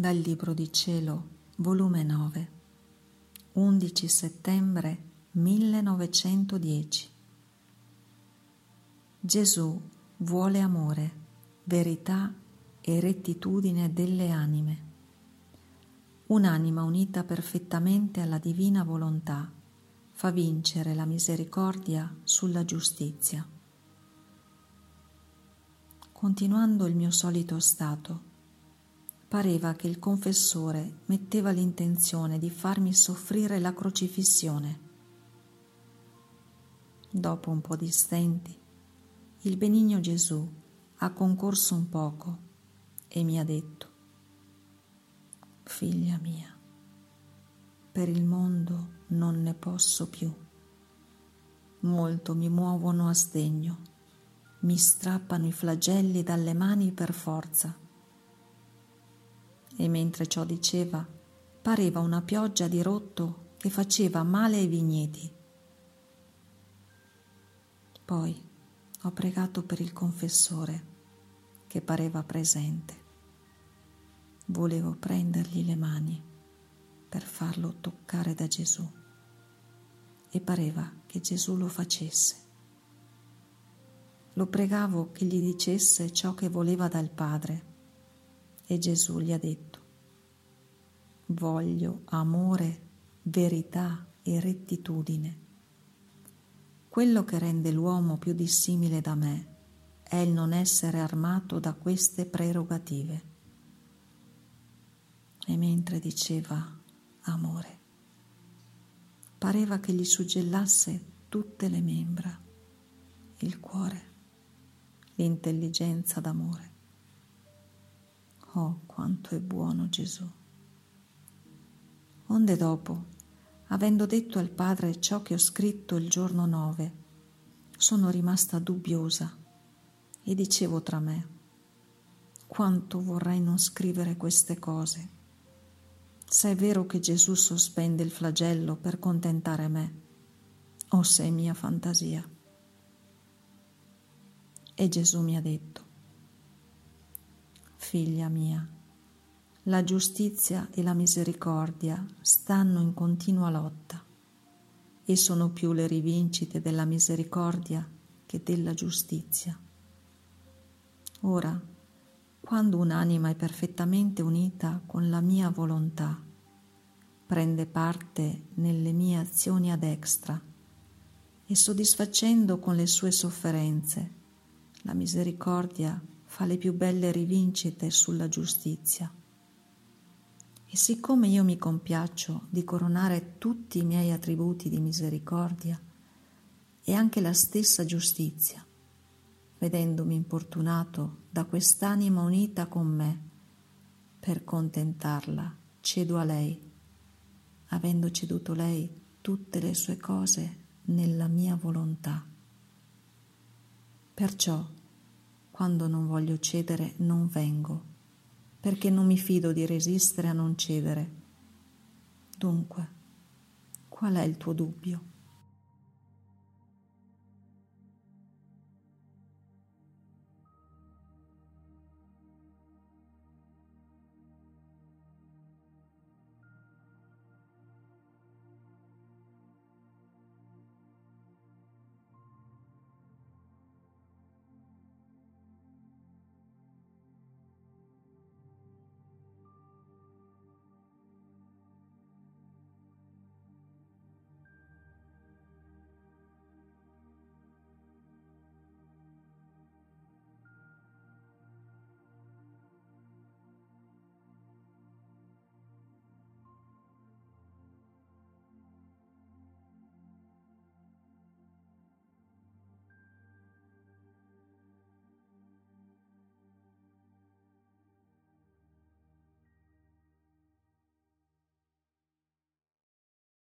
Dal Libro di Cielo, volume 9, 11 settembre 1910. Gesù vuole amore, verità e rettitudine delle anime. Un'anima unita perfettamente alla divina volontà fa vincere la misericordia sulla giustizia. Continuando il mio solito stato, pareva che il confessore metteva l'intenzione di farmi soffrire la crocifissione. Dopo un po' di stenti, il benigno Gesù ha concorso un poco e mi ha detto, Figlia mia, per il mondo non ne posso più. Molto mi muovono a sdegno, mi strappano i flagelli dalle mani per forza. E mentre ciò diceva, pareva una pioggia di rotto che faceva male ai vigneti. Poi ho pregato per il confessore che pareva presente. Volevo prendergli le mani per farlo toccare da Gesù e pareva che Gesù lo facesse. Lo pregavo che gli dicesse ciò che voleva dal Padre e Gesù gli ha detto, voglio amore, verità e rettitudine. Quello che rende l'uomo più dissimile da me è il non essere armato da queste prerogative. E mentre diceva amore, pareva che gli suggellasse tutte le membra, il cuore, l'intelligenza d'amore. Oh, quanto è buono Gesù. Onde dopo, avendo detto al Padre ciò che ho scritto il giorno nove, sono rimasta dubbiosa e dicevo tra me, quanto vorrei non scrivere queste cose se è vero che Gesù sospende il flagello per contentare me, o se è mia fantasia. E Gesù mi ha detto, Figlia mia, la giustizia e la misericordia stanno in continua lotta e sono più le rivincite della misericordia che della giustizia. Ora, quando un'anima è perfettamente unita con la mia volontà, prende parte nelle mie azioni ad extra e soddisfacendo con le sue sofferenze, la misericordia fa le più belle rivincite sulla giustizia. E siccome io mi compiaccio di coronare tutti i miei attributi di misericordia e anche la stessa giustizia, vedendomi importunato da quest'anima unita con me, per contentarla cedo a lei, avendo ceduto lei tutte le sue cose nella mia volontà. Perciò, quando non voglio cedere, non vengo, perché non mi fido di resistere a non cedere. Dunque, qual è il tuo dubbio?